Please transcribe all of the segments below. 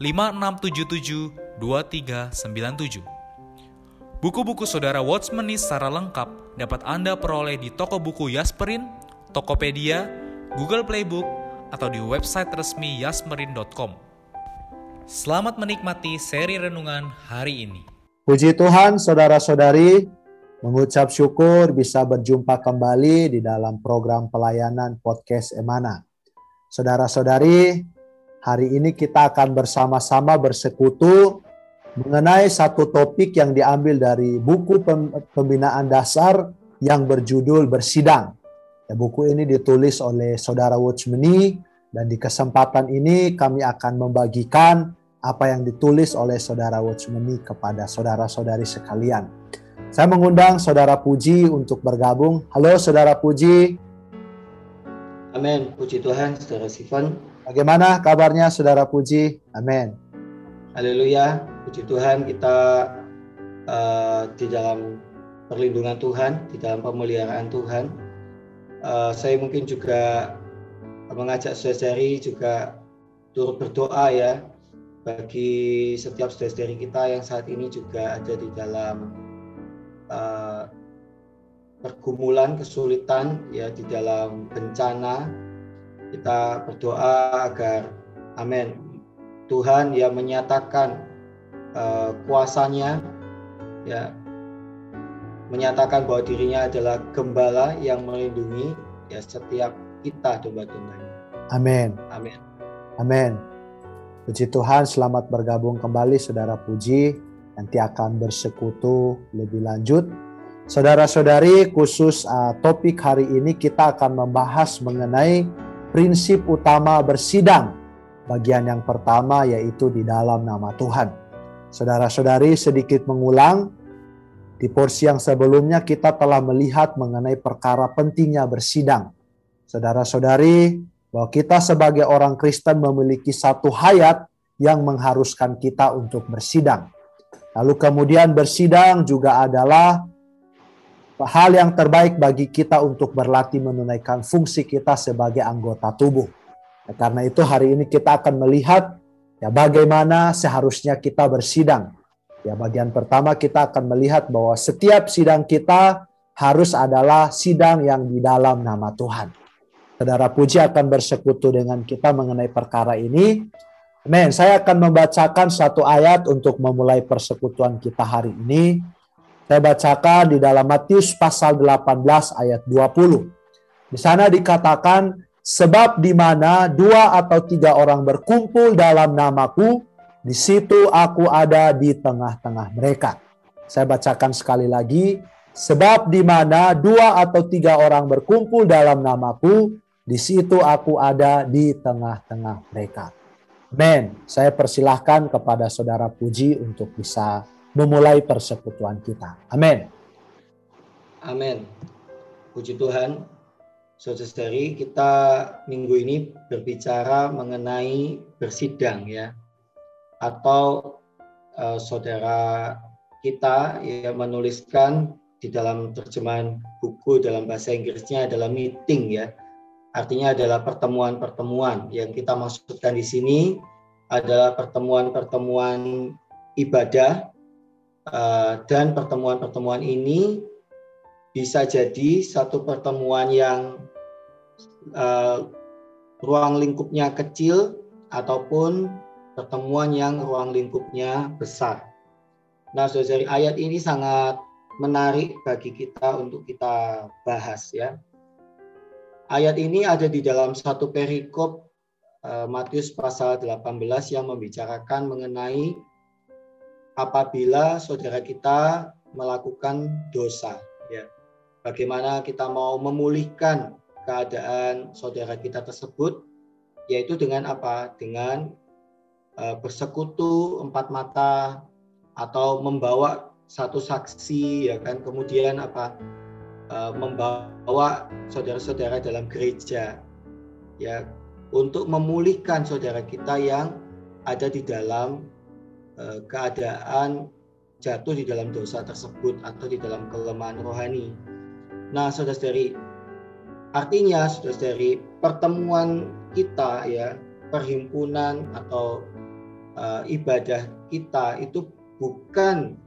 5677 2397. Buku-buku saudara Watchmeni secara lengkap dapat Anda peroleh di toko buku Yasmerin, Tokopedia, Google Playbook, atau di website resmi yasmerin.com. Selamat menikmati seri renungan hari ini. Puji Tuhan, saudara-saudari, mengucap syukur bisa berjumpa kembali di dalam program pelayanan podcast Emana. Saudara-saudari, Hari ini kita akan bersama-sama bersekutu mengenai satu topik yang diambil dari buku pembinaan dasar yang berjudul Bersidang. Ya, buku ini ditulis oleh Saudara Watchmeni dan di kesempatan ini kami akan membagikan apa yang ditulis oleh Saudara Watchmeni kepada saudara-saudari sekalian. Saya mengundang Saudara Puji untuk bergabung. Halo Saudara Puji. Amin. Puji Tuhan, Saudara Sifan. Bagaimana kabarnya Saudara Puji? Amin. Haleluya, puji Tuhan kita uh, di dalam perlindungan Tuhan, di dalam pemeliharaan Tuhan. Uh, saya mungkin juga mengajak saudari juga turut berdoa ya bagi setiap saudari kita yang saat ini juga ada di dalam uh, pergumulan, kesulitan ya di dalam bencana kita berdoa agar amin. Tuhan yang menyatakan uh, kuasanya ya menyatakan bahwa dirinya adalah gembala yang melindungi ya setiap kita domba-dombanya. Amin. Amin. Amin. Puji Tuhan, selamat bergabung kembali Saudara Puji. Nanti akan bersekutu lebih lanjut. Saudara-saudari, khusus uh, topik hari ini kita akan membahas mengenai prinsip utama bersidang. Bagian yang pertama yaitu di dalam nama Tuhan. Saudara-saudari sedikit mengulang, di porsi yang sebelumnya kita telah melihat mengenai perkara pentingnya bersidang. Saudara-saudari, bahwa kita sebagai orang Kristen memiliki satu hayat yang mengharuskan kita untuk bersidang. Lalu kemudian bersidang juga adalah hal yang terbaik bagi kita untuk berlatih menunaikan fungsi kita sebagai anggota tubuh. Ya, karena itu hari ini kita akan melihat ya bagaimana seharusnya kita bersidang. Ya bagian pertama kita akan melihat bahwa setiap sidang kita harus adalah sidang yang di dalam nama Tuhan. Saudara Puji akan bersekutu dengan kita mengenai perkara ini. Amin. Saya akan membacakan satu ayat untuk memulai persekutuan kita hari ini saya bacakan di dalam Matius pasal 18 ayat 20. Di sana dikatakan, sebab di mana dua atau tiga orang berkumpul dalam namaku, di situ aku ada di tengah-tengah mereka. Saya bacakan sekali lagi, sebab di mana dua atau tiga orang berkumpul dalam namaku, di situ aku ada di tengah-tengah mereka. Amin. Saya persilahkan kepada saudara Puji untuk bisa memulai persekutuan kita. Amin. Amin. Puji Tuhan. Saudara-saudari, kita minggu ini berbicara mengenai bersidang ya. Atau uh, saudara kita yang menuliskan di dalam terjemahan buku dalam bahasa Inggrisnya adalah meeting ya. Artinya adalah pertemuan-pertemuan yang kita maksudkan di sini adalah pertemuan-pertemuan ibadah dan pertemuan-pertemuan ini bisa jadi satu pertemuan yang uh, ruang lingkupnya kecil ataupun pertemuan yang ruang lingkupnya besar. Nah, saudari ayat ini sangat menarik bagi kita untuk kita bahas ya. Ayat ini ada di dalam satu perikop uh, Matius pasal 18 yang membicarakan mengenai apabila saudara kita melakukan dosa. Ya. Bagaimana kita mau memulihkan keadaan saudara kita tersebut? Yaitu dengan apa? Dengan uh, bersekutu empat mata atau membawa satu saksi ya kan? Kemudian apa? Uh, membawa saudara-saudara dalam gereja. Ya untuk memulihkan saudara kita yang ada di dalam keadaan jatuh di dalam dosa tersebut atau di dalam kelemahan rohani. Nah, saudara-saudari, artinya saudara-saudari, pertemuan kita ya, perhimpunan atau uh, ibadah kita itu bukan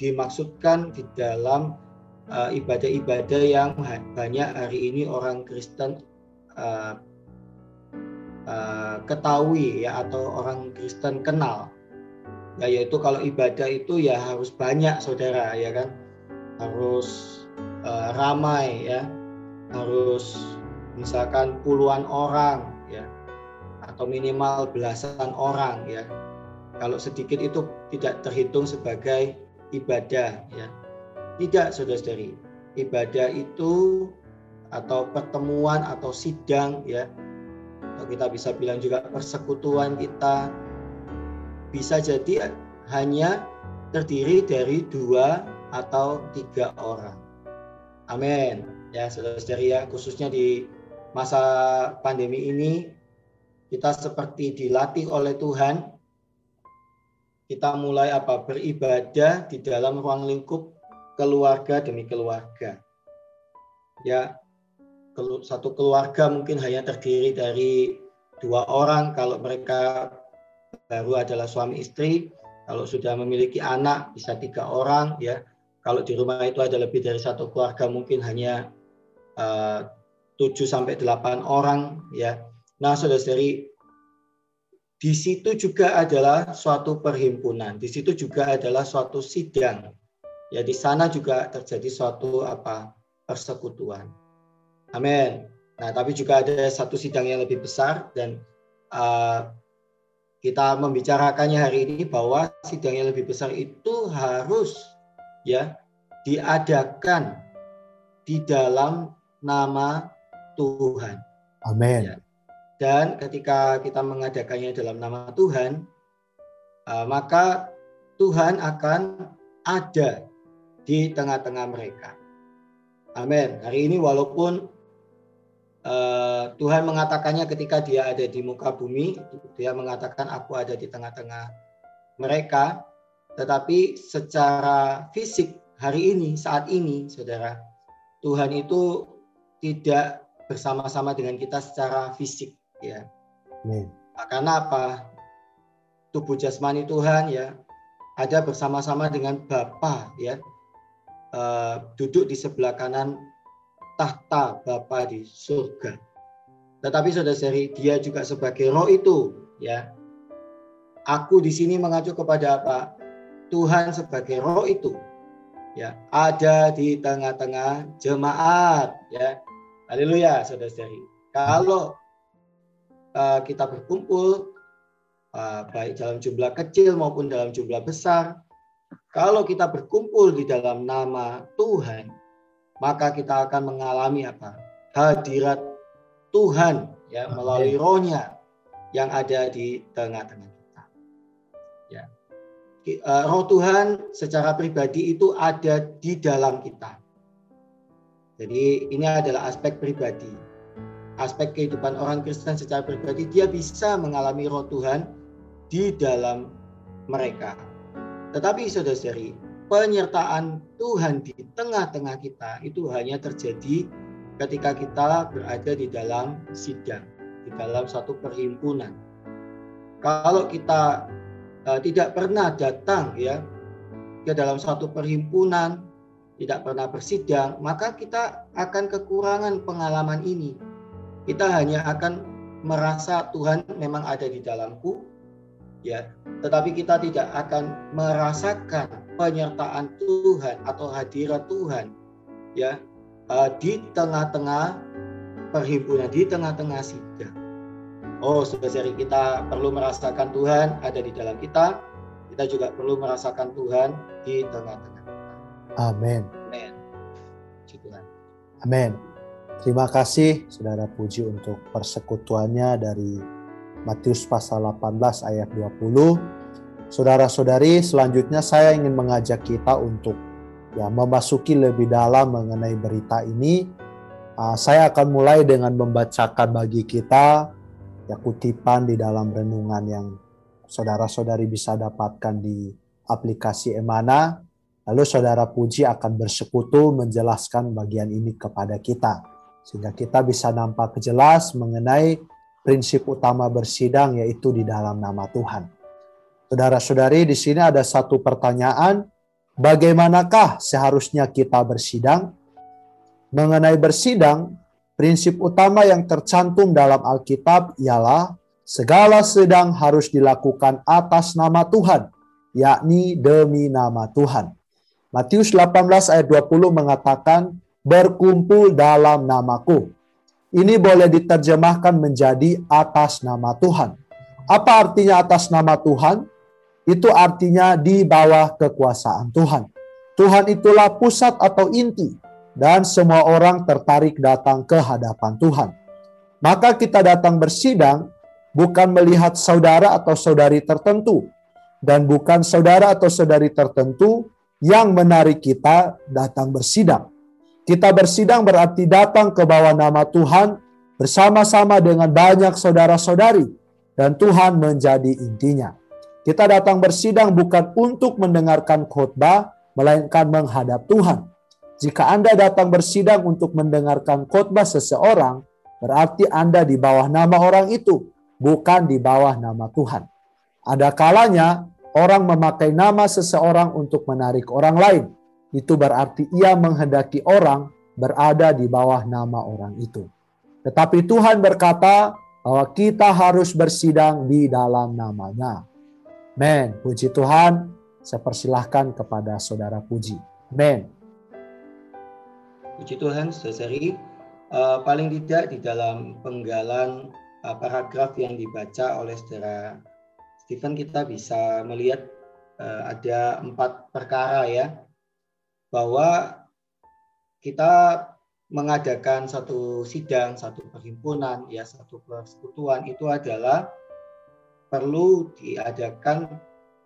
dimaksudkan di dalam uh, ibadah-ibadah yang banyak hari ini orang Kristen uh, uh, ketahui ya atau orang Kristen kenal ya yaitu kalau ibadah itu ya harus banyak saudara ya kan harus uh, ramai ya harus misalkan puluhan orang ya atau minimal belasan orang ya kalau sedikit itu tidak terhitung sebagai ibadah ya. Tidak saudara-saudari. Ibadah itu atau pertemuan atau sidang ya. Atau kita bisa bilang juga persekutuan kita bisa jadi hanya terdiri dari dua atau tiga orang. Amin. Ya, saudara-saudari ya, khususnya di masa pandemi ini kita seperti dilatih oleh Tuhan kita mulai apa beribadah di dalam ruang lingkup keluarga demi keluarga. Ya, satu keluarga mungkin hanya terdiri dari dua orang kalau mereka baru adalah suami istri. Kalau sudah memiliki anak bisa tiga orang ya. Kalau di rumah itu ada lebih dari satu keluarga mungkin hanya uh, 7 sampai delapan orang ya. Nah, Saudara-saudari, di situ juga adalah suatu perhimpunan, di situ juga adalah suatu sidang. Ya di sana juga terjadi suatu apa persekutuan. Amin. Nah, tapi juga ada satu sidang yang lebih besar dan uh, kita membicarakannya hari ini bahwa sidang yang lebih besar itu harus ya diadakan di dalam nama Tuhan. Amin. Ya. Dan ketika kita mengadakannya dalam nama Tuhan, uh, maka Tuhan akan ada di tengah-tengah mereka. Amin. Hari ini walaupun uh, Tuhan mengatakannya ketika dia ada di muka bumi, dia mengatakan aku ada di tengah-tengah mereka, tetapi secara fisik hari ini, saat ini, saudara, Tuhan itu tidak bersama-sama dengan kita secara fisik ya. Hmm. Karena apa? Tubuh jasmani Tuhan ya ada bersama-sama dengan Bapa ya. Uh, duduk di sebelah kanan tahta Bapa di surga. Tetapi saudara-saudari, dia juga sebagai roh itu ya. Aku di sini mengacu kepada apa? Tuhan sebagai roh itu ya ada di tengah-tengah jemaat ya. Haleluya saudara-saudari. Kalau uh, kita berkumpul uh, baik dalam jumlah kecil maupun dalam jumlah besar. Kalau kita berkumpul di dalam nama Tuhan, maka kita akan mengalami apa? Hadirat Tuhan ya melalui rohnya yang ada di tengah-tengah kita. Ya. Uh, roh Tuhan secara pribadi itu ada di dalam kita. Jadi ini adalah aspek pribadi aspek kehidupan orang Kristen secara pribadi, dia bisa mengalami roh Tuhan di dalam mereka. Tetapi saudara-saudari, penyertaan Tuhan di tengah-tengah kita itu hanya terjadi ketika kita berada di dalam sidang, di dalam satu perhimpunan. Kalau kita uh, tidak pernah datang ya ke dalam satu perhimpunan, tidak pernah bersidang, maka kita akan kekurangan pengalaman ini kita hanya akan merasa Tuhan memang ada di dalamku, ya tetapi kita tidak akan merasakan penyertaan Tuhan atau hadirat Tuhan ya uh, di tengah-tengah perhimpunan di tengah-tengah sidang. Oh saudara kita perlu merasakan Tuhan ada di dalam kita kita juga perlu merasakan Tuhan di tengah-tengah kita. Amin. Amin. Amin. Terima kasih saudara puji untuk persekutuannya dari Matius pasal 18 ayat 20. Saudara-saudari, selanjutnya saya ingin mengajak kita untuk ya memasuki lebih dalam mengenai berita ini. Uh, saya akan mulai dengan membacakan bagi kita ya kutipan di dalam renungan yang saudara-saudari bisa dapatkan di aplikasi Emana. Lalu saudara Puji akan bersekutu menjelaskan bagian ini kepada kita. Sehingga kita bisa nampak jelas mengenai prinsip utama bersidang yaitu di dalam nama Tuhan. Saudara-saudari, di sini ada satu pertanyaan, bagaimanakah seharusnya kita bersidang? Mengenai bersidang, prinsip utama yang tercantum dalam Alkitab ialah segala sedang harus dilakukan atas nama Tuhan, yakni demi nama Tuhan. Matius 18 ayat 20 mengatakan, berkumpul dalam namaku. Ini boleh diterjemahkan menjadi atas nama Tuhan. Apa artinya atas nama Tuhan? Itu artinya di bawah kekuasaan Tuhan. Tuhan itulah pusat atau inti dan semua orang tertarik datang ke hadapan Tuhan. Maka kita datang bersidang bukan melihat saudara atau saudari tertentu dan bukan saudara atau saudari tertentu yang menarik kita datang bersidang. Kita bersidang berarti datang ke bawah nama Tuhan bersama-sama dengan banyak saudara-saudari dan Tuhan menjadi intinya. Kita datang bersidang bukan untuk mendengarkan khotbah, melainkan menghadap Tuhan. Jika Anda datang bersidang untuk mendengarkan khotbah seseorang, berarti Anda di bawah nama orang itu, bukan di bawah nama Tuhan. Ada kalanya orang memakai nama seseorang untuk menarik orang lain itu berarti ia menghendaki orang berada di bawah nama orang itu. Tetapi Tuhan berkata bahwa kita harus bersidang di dalam namanya. Men, puji Tuhan. Saya persilahkan kepada saudara puji. Men. Puji Tuhan, saudari. Uh, paling tidak di dalam penggalan uh, paragraf yang dibaca oleh saudara Stephen kita bisa melihat uh, ada empat perkara ya bahwa kita mengadakan satu sidang, satu perhimpunan, ya satu persekutuan itu adalah perlu diadakan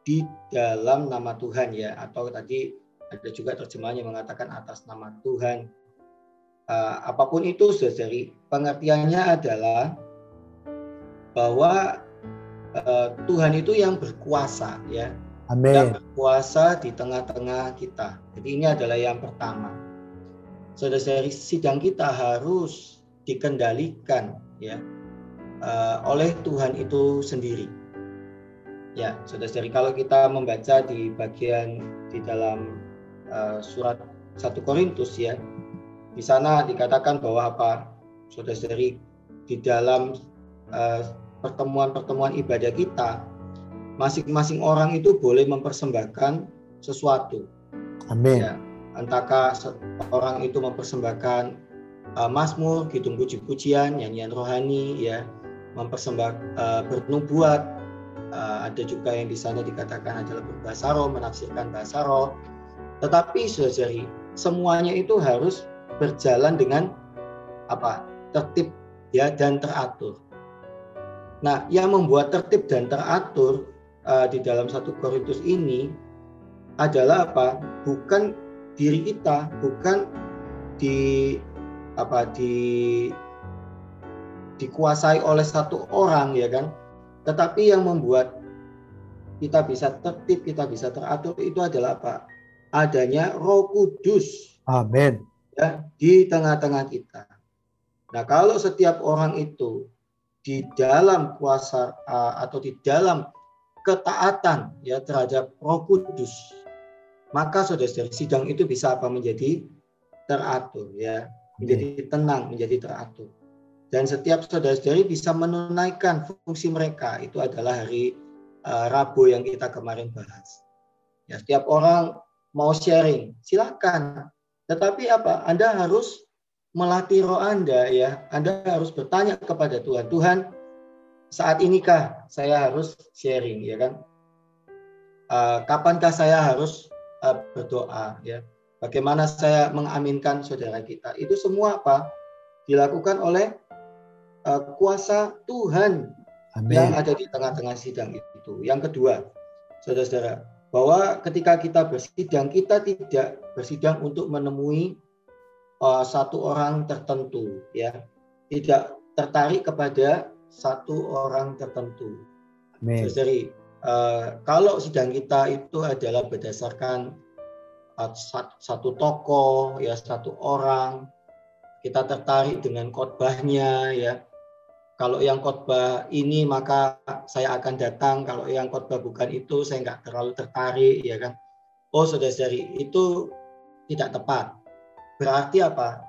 di dalam nama Tuhan ya atau tadi ada juga terjemahan yang mengatakan atas nama Tuhan. Uh, apa pun itu saudari, pengertiannya adalah bahwa uh, Tuhan itu yang berkuasa ya Amin. yang berkuasa di tengah-tengah kita. Jadi ini adalah yang pertama. Saudara-saudari sidang kita harus dikendalikan ya uh, oleh Tuhan itu sendiri. Ya, saudara-saudari kalau kita membaca di bagian di dalam uh, surat 1 Korintus ya, di sana dikatakan bahwa apa? Saudara-saudari di dalam uh, pertemuan-pertemuan ibadah kita masing-masing orang itu boleh mempersembahkan sesuatu. Amin. Ya, entahkah orang itu mempersembahkan uh, mazmur, hitung puji-pujian, nyanyian rohani, ya, mempersembah uh, bernubuat. Uh, ada juga yang di sana dikatakan adalah berbahasa menafsirkan bahasa roh. Tetapi saudari, semuanya itu harus berjalan dengan apa? tertib ya dan teratur. Nah, yang membuat tertib dan teratur uh, di dalam satu Korintus ini adalah apa? Bukan diri kita, bukan di apa di dikuasai oleh satu orang ya kan. Tetapi yang membuat kita bisa tertib, kita bisa teratur itu adalah apa? Adanya Roh Kudus. Amin. Ya, di tengah-tengah kita. Nah, kalau setiap orang itu di dalam kuasa uh, atau di dalam ketaatan ya terhadap Roh Kudus, maka saudara-saudari sidang itu bisa apa menjadi teratur ya, menjadi tenang, menjadi teratur. Dan setiap saudara-saudari bisa menunaikan fungsi mereka itu adalah hari uh, Rabu yang kita kemarin bahas. Ya, setiap orang mau sharing, silakan. Tetapi apa? Anda harus melatih roh Anda ya. Anda harus bertanya kepada Tuhan. Tuhan, saat inikah saya harus sharing ya kan? Uh, kapankah saya harus uh, berdoa ya? Bagaimana saya mengaminkan saudara kita? Itu semua apa? Dilakukan oleh uh, kuasa Tuhan Amen. yang ada di tengah-tengah sidang itu. Yang kedua, saudara-saudara, bahwa ketika kita bersidang, kita tidak bersidang untuk menemui uh, satu orang tertentu, ya, tidak tertarik kepada satu orang tertentu. Jadi uh, kalau sidang kita itu adalah berdasarkan uh, satu tokoh, ya satu orang, kita tertarik dengan khotbahnya, ya. Kalau yang khotbah ini maka saya akan datang. Kalau yang khotbah bukan itu saya nggak terlalu tertarik, ya kan? Oh, saudara-saudari, itu tidak tepat Berarti apa?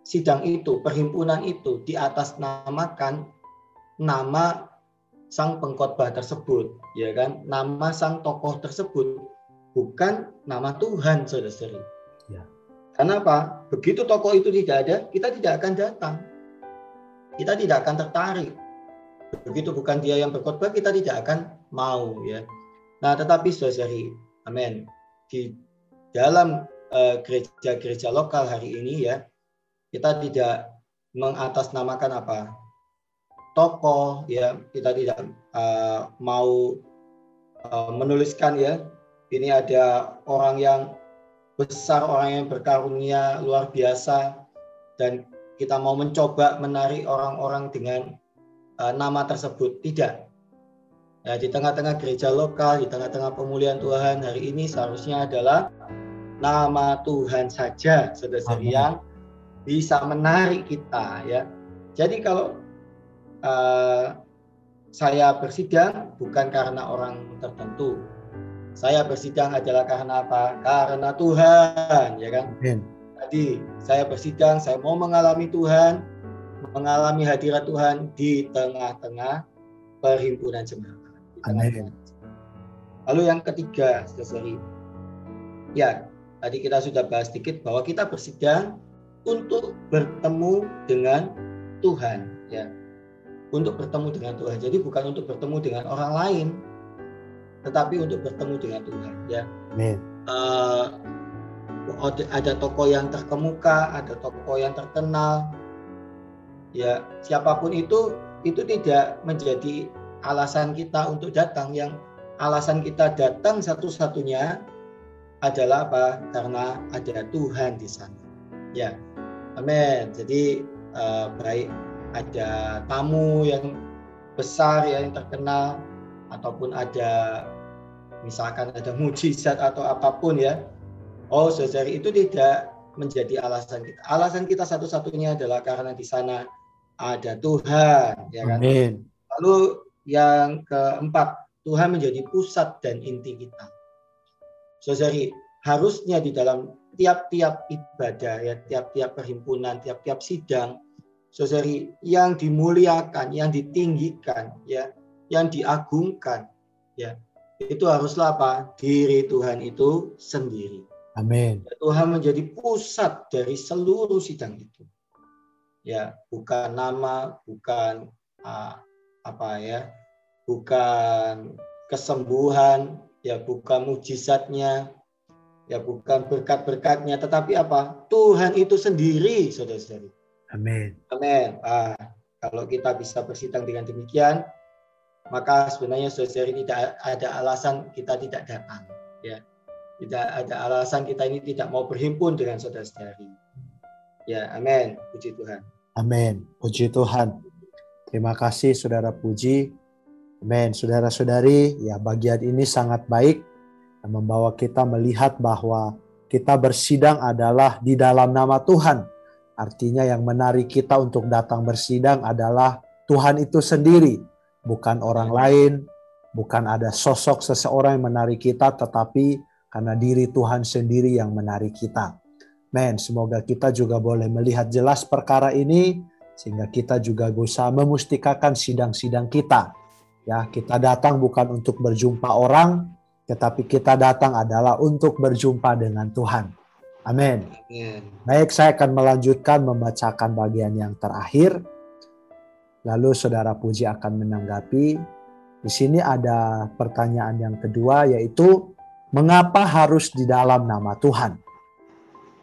Sidang itu, perhimpunan itu di atas namakan nama sang pengkhotbah tersebut, ya kan? Nama sang tokoh tersebut bukan nama Tuhan, saudara-saudari. Ya. Karena apa? Begitu tokoh itu tidak ada, kita tidak akan datang. Kita tidak akan tertarik. Begitu bukan dia yang berkhotbah, kita tidak akan mau, ya. Nah, tetapi saudara-saudari, amin. Di dalam Eh, gereja-gereja lokal hari ini ya kita tidak mengatasnamakan apa tokoh ya kita tidak uh, mau uh, menuliskan ya ini ada orang yang besar orang yang berkarunia luar biasa dan kita mau mencoba menarik orang-orang dengan uh, nama tersebut tidak ya di tengah-tengah gereja lokal di tengah-tengah pemulihan Tuhan hari ini seharusnya adalah nama Tuhan saja, saudara-saudara yang bisa menarik kita ya. Jadi kalau uh, saya bersidang bukan karena orang tertentu. Saya bersidang adalah karena apa? Karena Tuhan, ya kan? Amen. Jadi saya bersidang, saya mau mengalami Tuhan, mengalami hadirat Tuhan di tengah-tengah perhimpunan jemaat. Amin. Lalu yang ketiga, saudara ya tadi kita sudah bahas sedikit bahwa kita bersidang untuk bertemu dengan Tuhan ya. Untuk bertemu dengan Tuhan. Jadi bukan untuk bertemu dengan orang lain tetapi untuk bertemu dengan Tuhan ya. Uh, ada tokoh yang terkemuka ada tokoh yang terkenal ya siapa pun itu itu tidak menjadi alasan kita untuk datang yang alasan kita datang satu-satunya adalah apa? Karena ada Tuhan di sana. Ya, amin. Jadi uh, baik ada tamu yang besar ya, yang terkenal ataupun ada misalkan ada mujizat atau apa pun ya. Oh, saudara itu tidak menjadi alasan kita. Alasan kita satu-satunya adalah karena di sana ada Tuhan, ya kan? Amin. Lalu yang keempat, Tuhan menjadi pusat dan inti kita. Saudari, harusnya di dalam tiap-tiap ibadah ya, tiap-tiap perhimpunan, tiap-tiap sidang, saudari yang dimuliakan, yang ditinggikan ya, yang diagungkan ya. Itu haruslah apa? Diri Tuhan itu sendiri. Amin. Tuhan menjadi pusat dari seluruh sidang itu. Ya, bukan nama, bukan uh, apa ya, bukan kesembuhan, ya bukan mujizatnya, ya bukan berkat-berkatnya, tetapi apa? Tuhan itu sendiri, saudara-saudari. Amin. Amin. Ah, kalau kita bisa bersidang dengan demikian, maka sebenarnya saudara-saudari tidak ada alasan kita tidak datang. Ya, tidak ada alasan kita ini tidak mau berhimpun dengan saudara-saudari. Ya, amin. Puji Tuhan. Amin. Puji Tuhan. Terima kasih saudara Puji Amin. Saudara-saudari, ya bagian ini sangat baik dan membawa kita melihat bahwa kita bersidang adalah di dalam nama Tuhan. Artinya yang menarik kita untuk datang bersidang adalah Tuhan itu sendiri, bukan orang lain, bukan ada sosok seseorang yang menarik kita, tetapi karena diri Tuhan sendiri yang menarik kita. Men, semoga kita juga boleh melihat jelas perkara ini, sehingga kita juga bisa memustikakan sidang-sidang kita Ya, kita datang bukan untuk berjumpa orang, tetapi kita datang adalah untuk berjumpa dengan Tuhan. Amin. Baik, saya akan melanjutkan membacakan bagian yang terakhir. Lalu saudara Puji akan menanggapi. Di sini ada pertanyaan yang kedua yaitu mengapa harus di dalam nama Tuhan?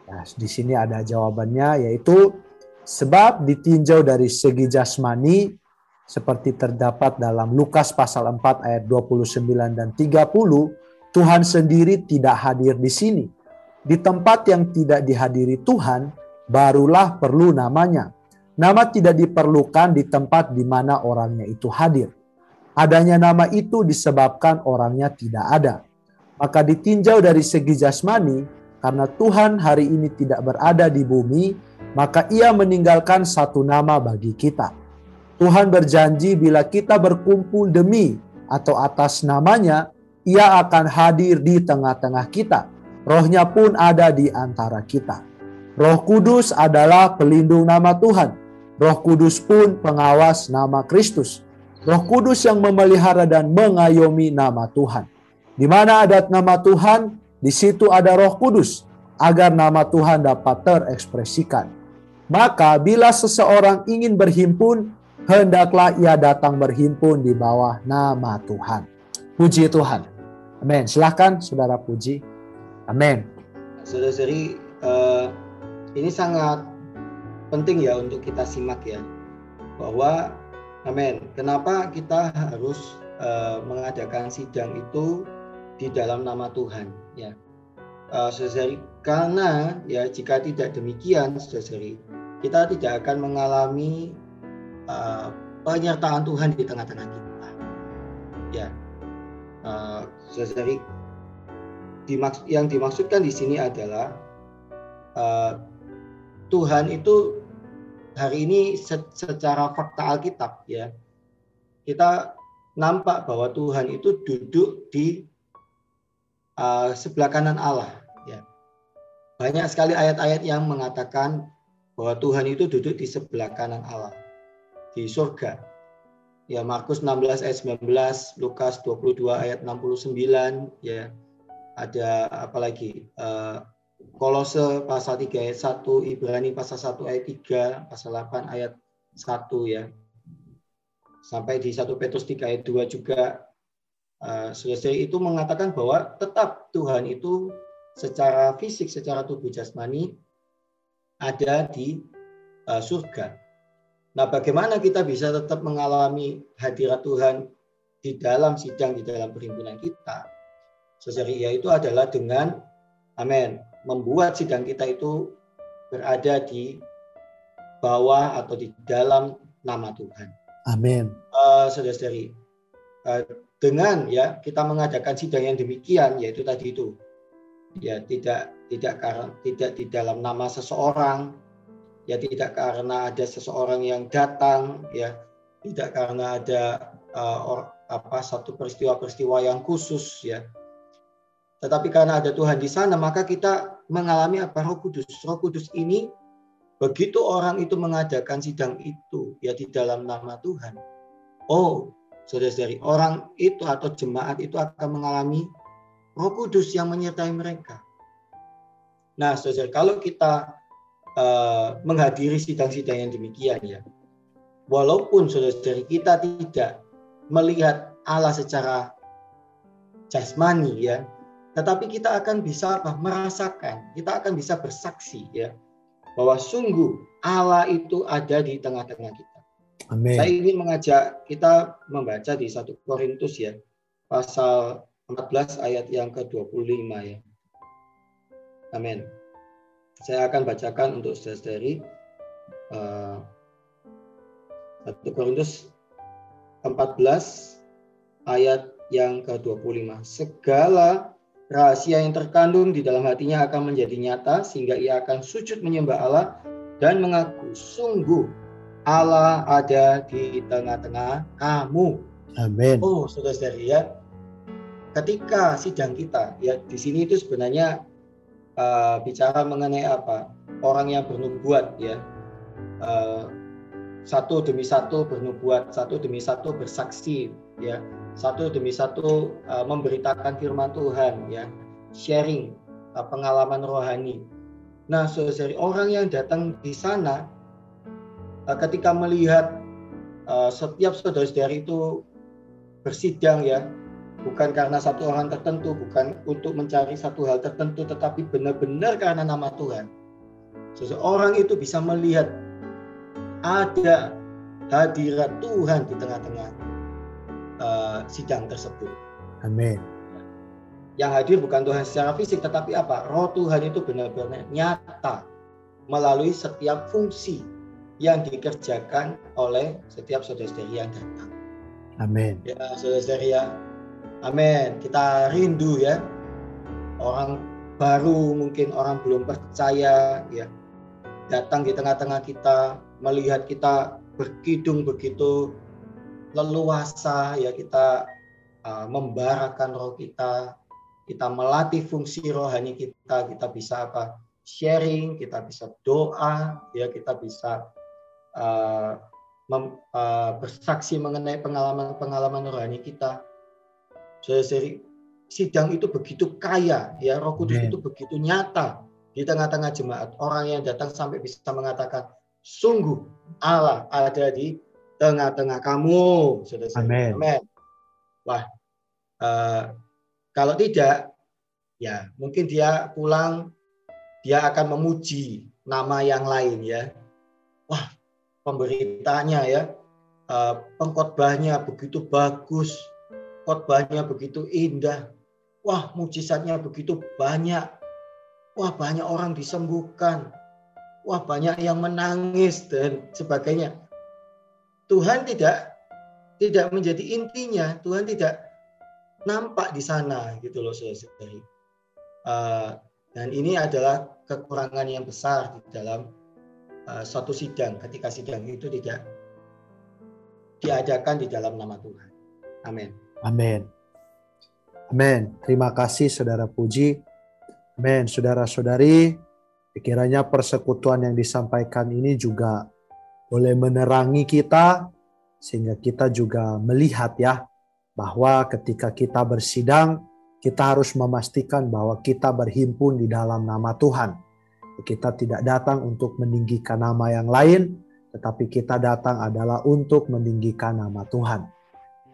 Nah, di sini ada jawabannya yaitu sebab ditinjau dari segi jasmani seperti terdapat dalam Lukas pasal 4 ayat 29 dan 30, Tuhan sendiri tidak hadir di sini. Di tempat yang tidak dihadiri Tuhan, barulah perlu namanya. Nama tidak diperlukan di tempat di mana orangnya itu hadir. Adanya nama itu disebabkan orangnya tidak ada. Maka ditinjau dari segi jasmani, karena Tuhan hari ini tidak berada di bumi, maka ia meninggalkan satu nama bagi kita Tuhan berjanji bila kita berkumpul demi atau atas namanya, ia akan hadir di tengah-tengah kita. Rohnya pun ada di antara kita. Roh Kudus adalah pelindung nama Tuhan. Roh Kudus pun pengawas nama Kristus. Roh Kudus yang memelihara dan mengayomi nama Tuhan. Di mana ada nama Tuhan, di situ ada Roh Kudus, agar nama Tuhan dapat terekspresikan. Maka bila seseorang ingin berhimpun, hendaklah ia datang berhimpun di bawah nama Tuhan. Puji Tuhan. Amin. Silahkan saudara puji. Amin. Saudara-saudari, uh, ini sangat penting ya untuk kita simak ya. Bahwa, amin, kenapa kita harus uh, mengadakan sidang itu di dalam nama Tuhan ya. Uh, karena ya jika tidak demikian kita tidak akan mengalami uh, penyertaan Tuhan di tengah-tengah kita. Ya, uh, dimaks yang dimaksudkan di sini adalah uh, Tuhan itu hari ini secara fakta Alkitab ya kita nampak bahwa Tuhan itu duduk di uh, sebelah kanan Allah ya banyak sekali ayat-ayat yang mengatakan bahwa Tuhan itu duduk di sebelah kanan Allah di surga. Ya Markus 16 ayat 19, Lukas 22 ayat 69, ya ada apa lagi? Uh, Kolose pasal 3 ayat 1, Ibrani pasal 1 ayat 3, pasal 8 ayat 1 ya. Sampai di 1 Petrus 3 ayat 2 juga selesai itu mengatakan bahwa tetap Tuhan itu secara fisik, secara tubuh jasmani ada di uh, surga. Nah, bagaimana kita bisa tetap mengalami hadirat Tuhan di dalam sidang, di dalam perhimpunan kita? Seseria itu adalah dengan, amin, membuat sidang kita itu berada di bawah atau di dalam nama Tuhan. Amin. Uh, saudara-saudari, uh, dengan ya kita mengadakan sidang yang demikian, yaitu tadi itu, ya tidak tidak karena tidak di dalam nama seseorang, ya tidak karena ada seseorang yang datang ya tidak karena ada uh, or, apa satu peristiwa-peristiwa yang khusus ya. Tetapi karena ada Tuhan di sana maka kita mengalami apa? Roh Kudus. Roh Kudus ini begitu orang itu mengadakan sidang itu ya di dalam nama Tuhan. Oh saudara-saudari orang itu atau jemaat itu akan mengalami Roh Kudus yang menyertai mereka nah saudara kalau kita uh, menghadiri sidang-sidang yang demikian ya. Walaupun saudara-saudari kita tidak melihat Allah secara jasmani ya, tetapi kita akan bisa apa? merasakan, kita akan bisa bersaksi ya bahwa sungguh Allah itu ada di tengah-tengah kita. Amin. Saya ingin mengajak kita membaca di satu Korintus ya, pasal 14 ayat yang ke-25 ya. Amin. Saya akan bacakan untuk saudari uh, 1 Korintus 14 ayat yang ke-25. Segala rahasia yang terkandung di dalam hatinya akan menjadi nyata sehingga ia akan sujud menyembah Allah dan mengaku sungguh Allah ada di tengah-tengah kamu. Amin. Oh, saudara-saudari ya. Ketika sidang kita ya di sini itu sebenarnya uh, bicara mengenai apa orang yang bernubuat ya uh, satu demi satu bernubuat, satu demi satu bersaksi, ya, satu demi satu uh, memberitakan firman Tuhan, ya, sharing uh, pengalaman rohani. Nah, saudari orang yang datang di sana ketika melihat uh, setiap saudara-saudari itu bersidang, ya, bukan karena satu orang tertentu, bukan untuk mencari satu hal tertentu, tetapi benar-benar karena nama Tuhan. Seseorang itu bisa melihat ada hadirat Tuhan di tengah-tengah uh, sidang tersebut. Amin. Yang hadir bukan Tuhan secara fisik, tetapi apa? Roh Tuhan itu benar-benar nyata melalui setiap fungsi yang dikerjakan oleh setiap saudara-saudari yang datang. Amin. Ya, saudara-saudari ya. Amin. Kita rindu ya. Orang baru mungkin orang belum percaya ya datang di tengah-tengah kita melihat kita berkidung begitu leluasa ya kita uh, membarakan roh kita kita melatih fungsi rohani kita kita bisa apa sharing kita bisa doa ya kita bisa uh, mem, uh, bersaksi mengenai pengalaman-pengalaman rohani kita jadi sidang itu begitu kaya ya roh kudus itu begitu nyata di tengah-tengah jemaat orang yang datang sampai bisa mengatakan sungguh Allah ada di tengah-tengah kamu. Amin. Amin. Wah, uh, kalau tidak, ya mungkin dia pulang, dia akan memuji nama yang lain ya. Pemberitanya ya, uh, pengkhotbahnya begitu bagus, khotbahnya begitu indah. Wah, mujizatnya begitu banyak. Wah, banyak orang disembuhkan wah banyak yang menangis dan sebagainya. Tuhan tidak tidak menjadi intinya, Tuhan tidak nampak di sana gitu loh saudara-saudari. Uh, dan ini adalah kekurangan yang besar di dalam suatu sidang ketika sidang itu tidak diadakan di dalam nama Tuhan. Amin. Amin. Amin. Terima kasih saudara Puji. Amin. Saudara-saudari, Kiranya persekutuan yang disampaikan ini juga boleh menerangi kita sehingga kita juga melihat ya bahwa ketika kita bersidang kita harus memastikan bahwa kita berhimpun di dalam nama Tuhan. Kita tidak datang untuk meninggikan nama yang lain, tetapi kita datang adalah untuk meninggikan nama Tuhan.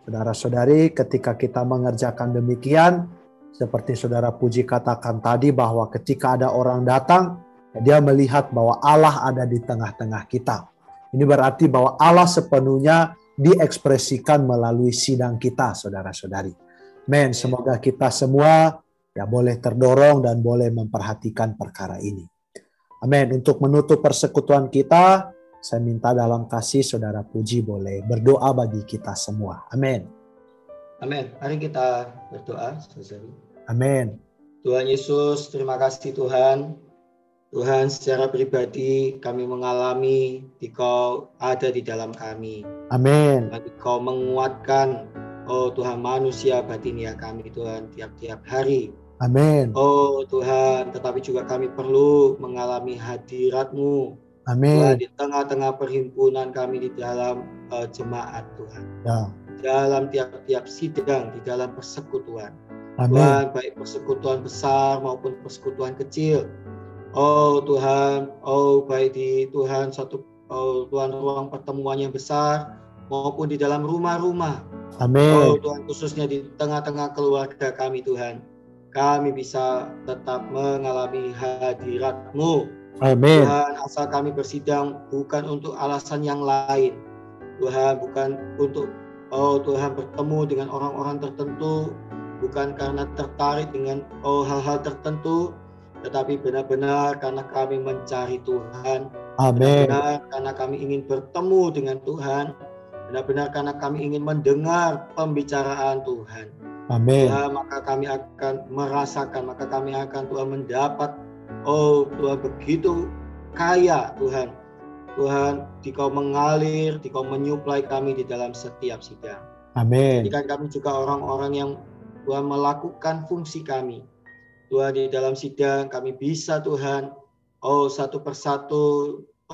Saudara-saudari, ketika kita mengerjakan demikian, seperti saudara Puji katakan tadi bahwa ketika ada orang datang, dia melihat bahwa Allah ada di tengah-tengah kita. Ini berarti bahwa Allah sepenuhnya diekspresikan melalui sidang kita, saudara-saudari. Men, semoga kita semua ya boleh terdorong dan boleh memperhatikan perkara ini. Amin. Untuk menutup persekutuan kita, saya minta dalam kasih saudara Puji boleh berdoa bagi kita semua. Amin. Amin. Mari kita berdoa. Amin. Tuhan Yesus, terima kasih Tuhan Tuhan, secara pribadi kami mengalami Dikau ada di dalam kami. Amin. Dan Dikau menguatkan, oh Tuhan manusia batinia kami Tuhan tiap-tiap hari. Amin. Oh Tuhan, tetapi juga kami perlu mengalami hadiratmu. Amin. Tuhan, di tengah-tengah perhimpunan kami di dalam uh, jemaat Tuhan. Ya. Dalam tiap-tiap sidang, di dalam persekutuan. Amin. Tuhan, baik persekutuan besar maupun persekutuan kecil. Oh Tuhan, oh baik di Tuhan satu oh Tuhan ruang pertemuan yang besar maupun di dalam rumah-rumah. Amin. Oh Tuhan khususnya di tengah-tengah keluarga kami Tuhan. Kami bisa tetap mengalami hadirat-Mu. Amin. Tuhan asal kami bersidang bukan untuk alasan yang lain. Tuhan bukan untuk oh Tuhan bertemu dengan orang-orang tertentu bukan karena tertarik dengan oh hal-hal tertentu tetapi benar-benar karena kami mencari Tuhan. Amin. Benar karena kami ingin bertemu dengan Tuhan. Benar-benar karena kami ingin mendengar pembicaraan Tuhan. Amin. Ya, maka kami akan merasakan, maka kami akan Tuhan mendapat, oh Tuhan begitu kaya Tuhan. Tuhan, Dikau mengalir, Dikau menyuplai kami di dalam setiap sidang. Amin. Jadikan kami juga orang-orang yang Tuhan melakukan fungsi kami Tuhan di dalam sidang kami bisa Tuhan oh satu persatu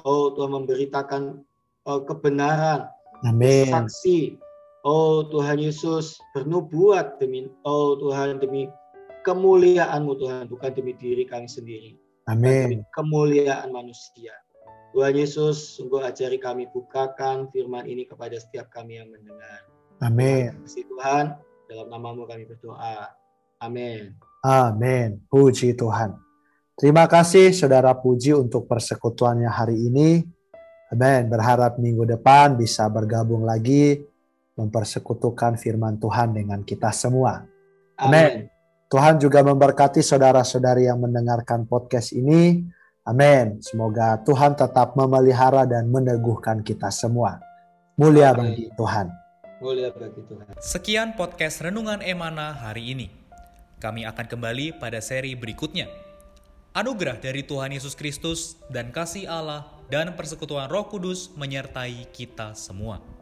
oh Tuhan memberitakan oh, kebenaran, Amin. saksi. Oh Tuhan Yesus bernubuat demi oh Tuhan demi kemuliaan-Mu Tuhan bukan demi diri kami sendiri. Amin. Demi kemuliaan manusia. Tuhan Yesus sungguh ajari kami bukakan firman ini kepada setiap kami yang mendengar. Amin. Kasih Tuhan, dalam namamu kami berdoa. Amin. Amin. Puji Tuhan. Terima kasih Saudara Puji untuk persekutuannya hari ini. Amin. Berharap minggu depan bisa bergabung lagi mempersekutukan firman Tuhan dengan kita semua. Amin. Tuhan juga memberkati saudara-saudari yang mendengarkan podcast ini. Amin. Semoga Tuhan tetap memelihara dan meneguhkan kita semua. Mulia Amin. bagi Tuhan. Mulia bagi Tuhan. Sekian podcast Renungan Emana hari ini. Kami akan kembali pada seri berikutnya. Anugerah dari Tuhan Yesus Kristus dan kasih Allah dan persekutuan Roh Kudus menyertai kita semua.